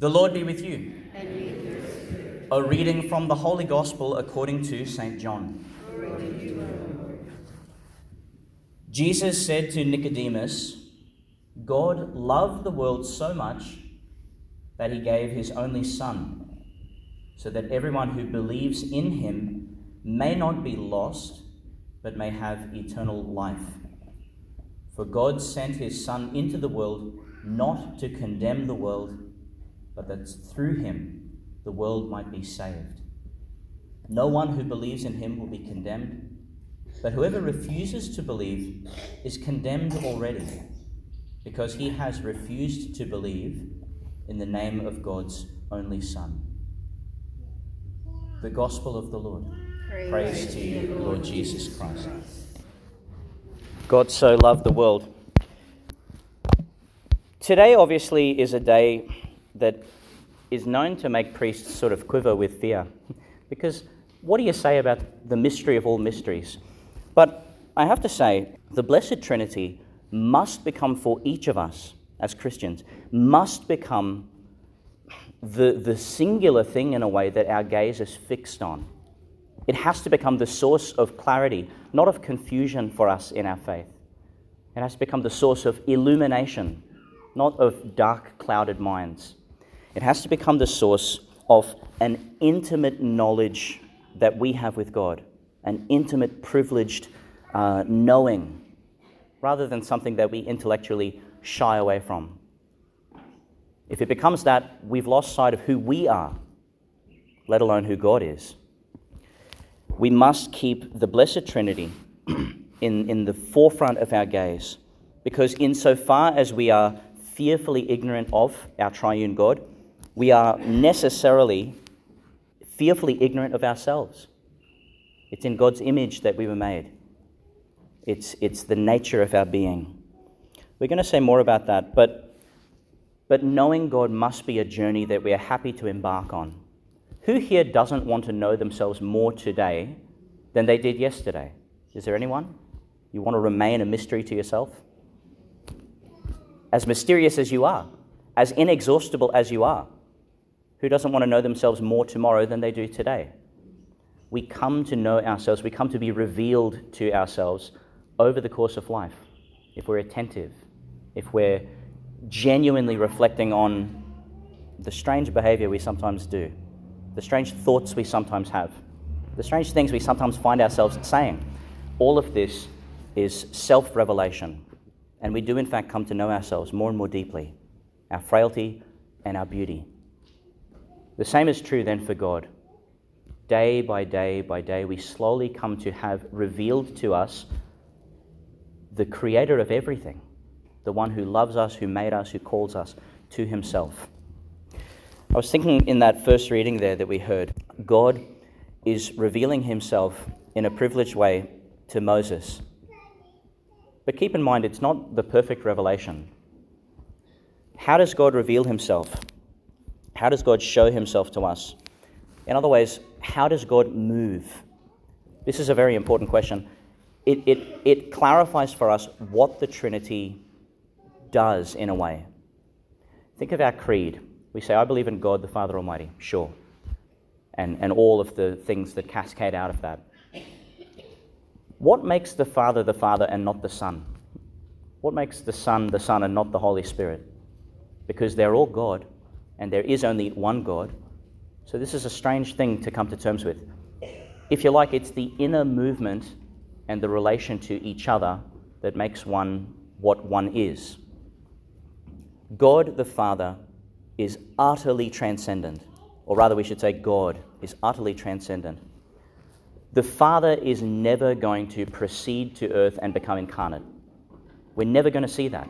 The Lord be with you. A reading from the Holy Gospel according to St. John. Jesus said to Nicodemus, God loved the world so much that he gave his only Son, so that everyone who believes in him may not be lost, but may have eternal life. For God sent his Son into the world not to condemn the world, but that through him the world might be saved. No one who believes in him will be condemned, but whoever refuses to believe is condemned already, because he has refused to believe in the name of God's only Son. The Gospel of the Lord. Praise, Praise to you, Lord Jesus Christ. God so loved the world. Today, obviously, is a day that is known to make priests sort of quiver with fear. Because what do you say about the mystery of all mysteries? But I have to say, the Blessed Trinity must become for each of us as Christians, must become the, the singular thing in a way that our gaze is fixed on. It has to become the source of clarity, not of confusion for us in our faith. It has to become the source of illumination, not of dark, clouded minds. It has to become the source of an intimate knowledge that we have with God, an intimate, privileged uh, knowing, rather than something that we intellectually shy away from. If it becomes that, we've lost sight of who we are, let alone who God is. We must keep the Blessed Trinity in, in the forefront of our gaze, because insofar as we are fearfully ignorant of our triune God, we are necessarily fearfully ignorant of ourselves. It's in God's image that we were made, it's, it's the nature of our being. We're going to say more about that, but, but knowing God must be a journey that we are happy to embark on. Who here doesn't want to know themselves more today than they did yesterday? Is there anyone? You want to remain a mystery to yourself? As mysterious as you are, as inexhaustible as you are, who doesn't want to know themselves more tomorrow than they do today? We come to know ourselves, we come to be revealed to ourselves over the course of life if we're attentive, if we're genuinely reflecting on the strange behavior we sometimes do, the strange thoughts we sometimes have, the strange things we sometimes find ourselves saying. All of this is self revelation. And we do, in fact, come to know ourselves more and more deeply, our frailty and our beauty. The same is true then for God. Day by day by day, we slowly come to have revealed to us the creator of everything the one who loves us, who made us, who calls us to himself. I was thinking in that first reading there that we heard, God is revealing himself in a privileged way to Moses. But keep in mind, it's not the perfect revelation. How does God reveal himself? How does God show himself to us? In other ways, how does God move? This is a very important question. It, it, it clarifies for us what the Trinity does in a way. Think of our creed. We say, I believe in God the Father Almighty, sure. And, and all of the things that cascade out of that. What makes the Father the Father and not the Son? What makes the Son the Son and not the Holy Spirit? Because they're all God, and there is only one God. So this is a strange thing to come to terms with. If you like, it's the inner movement and the relation to each other that makes one what one is. God the Father is utterly transcendent, or rather, we should say, God is utterly transcendent. The Father is never going to proceed to earth and become incarnate. We're never going to see that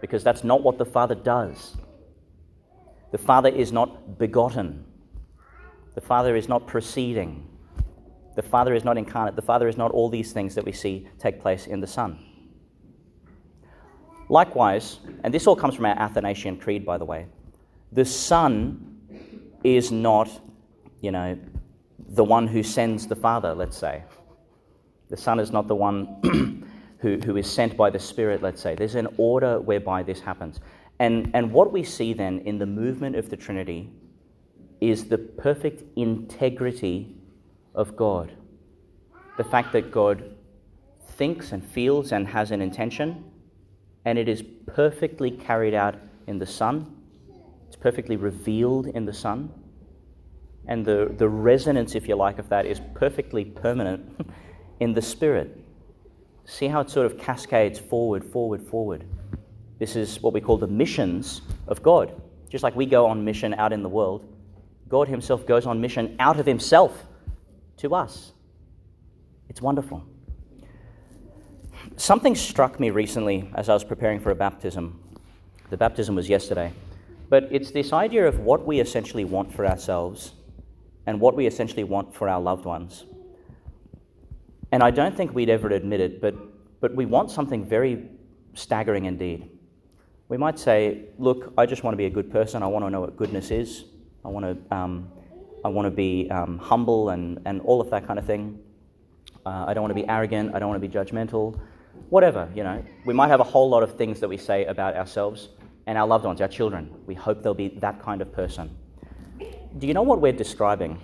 because that's not what the Father does. The Father is not begotten, the Father is not proceeding, the Father is not incarnate, the Father is not all these things that we see take place in the Son. Likewise, and this all comes from our Athanasian Creed, by the way, the Son is not, you know, the one who sends the Father, let's say. The Son is not the one who, who is sent by the Spirit, let's say. There's an order whereby this happens. And, and what we see then in the movement of the Trinity is the perfect integrity of God. The fact that God thinks and feels and has an intention, and it is perfectly carried out in the Son, it's perfectly revealed in the Son, and the, the resonance, if you like, of that is perfectly permanent in the Spirit. See how it sort of cascades forward, forward, forward. This is what we call the missions of God. Just like we go on mission out in the world, God Himself goes on mission out of Himself to us. It's wonderful. Something struck me recently as I was preparing for a baptism. The baptism was yesterday. But it's this idea of what we essentially want for ourselves and what we essentially want for our loved ones. And I don't think we'd ever admit it, but, but we want something very staggering indeed. We might say, Look, I just want to be a good person. I want to know what goodness is. I want to, um, I want to be um, humble and, and all of that kind of thing. Uh, I don't want to be arrogant. I don't want to be judgmental. Whatever, you know. We might have a whole lot of things that we say about ourselves and our loved ones, our children. We hope they'll be that kind of person. Do you know what we're describing?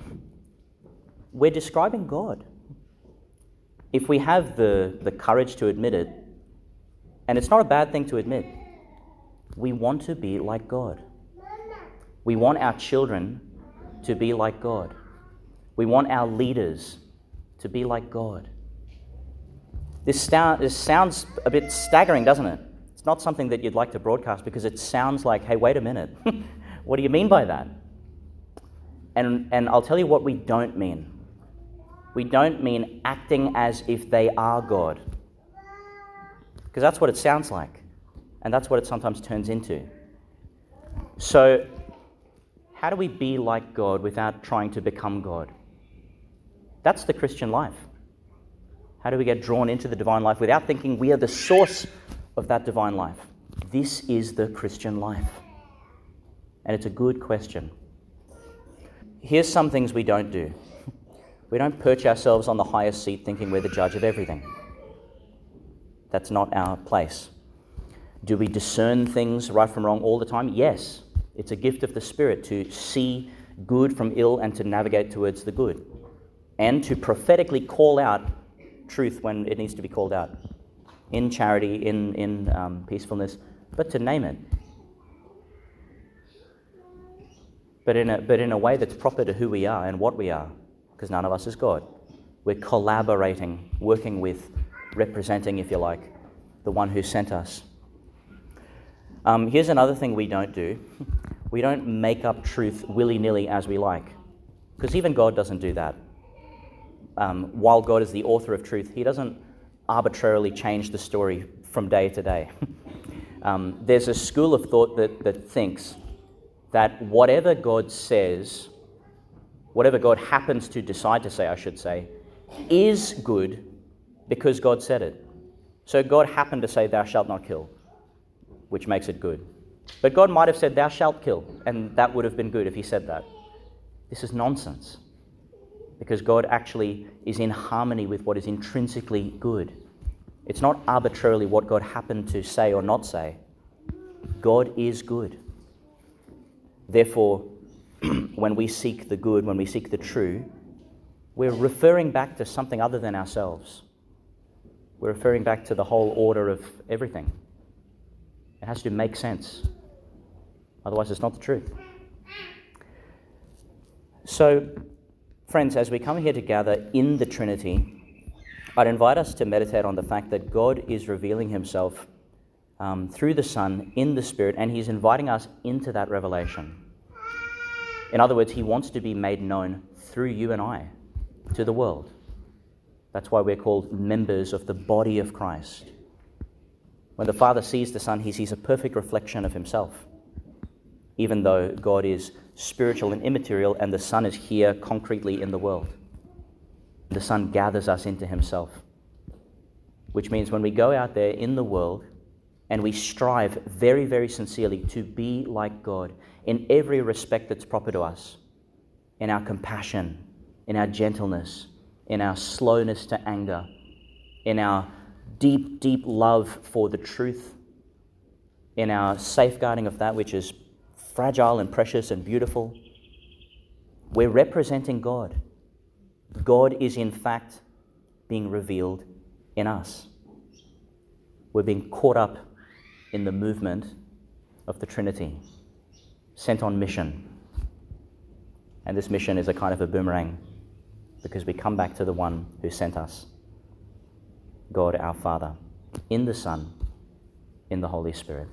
We're describing God if we have the, the courage to admit it, and it's not a bad thing to admit, we want to be like God. We want our children to be like God. We want our leaders to be like God. This, this sounds a bit staggering, doesn't it? It's not something that you'd like to broadcast because it sounds like, hey, wait a minute. what do you mean by that? And, and I'll tell you what we don't mean we don't mean acting as if they are God. Because that's what it sounds like. And that's what it sometimes turns into. So, how do we be like God without trying to become God? That's the Christian life. How do we get drawn into the divine life without thinking we are the source of that divine life? This is the Christian life. And it's a good question. Here's some things we don't do. We don't perch ourselves on the highest seat thinking we're the judge of everything. That's not our place. Do we discern things right from wrong all the time? Yes. It's a gift of the Spirit to see good from ill and to navigate towards the good. And to prophetically call out truth when it needs to be called out in charity, in, in um, peacefulness, but to name it. But in, a, but in a way that's proper to who we are and what we are because none of us is God. We're collaborating, working with, representing, if you like, the one who sent us. Um, here's another thing we don't do we don't make up truth willy nilly as we like, because even God doesn't do that. Um, while God is the author of truth, He doesn't arbitrarily change the story from day to day. um, there's a school of thought that, that thinks that whatever God says whatever God happens to decide to say, I should say, is good because God said it. So God happened to say, Thou shalt not kill, which makes it good. But God might have said, Thou shalt kill, and that would have been good if He said that. This is nonsense because God actually is in harmony with what is intrinsically good. It's not arbitrarily what God happened to say or not say. God is good. Therefore, when we seek the good, when we seek the true, we're referring back to something other than ourselves. We're referring back to the whole order of everything. It has to make sense. Otherwise, it's not the truth. So, friends, as we come here to gather in the Trinity, I'd invite us to meditate on the fact that God is revealing Himself um, through the Son in the Spirit, and He's inviting us into that revelation. In other words, he wants to be made known through you and I to the world. That's why we're called members of the body of Christ. When the Father sees the Son, he sees a perfect reflection of himself, even though God is spiritual and immaterial and the Son is here concretely in the world. The Son gathers us into himself, which means when we go out there in the world and we strive very, very sincerely to be like God, in every respect that's proper to us in our compassion, in our gentleness, in our slowness to anger, in our deep, deep love for the truth, in our safeguarding of that which is fragile and precious and beautiful, we're representing God. God is, in fact, being revealed in us. We're being caught up in the movement of the Trinity, sent on mission. And this mission is a kind of a boomerang because we come back to the one who sent us God our Father, in the Son, in the Holy Spirit.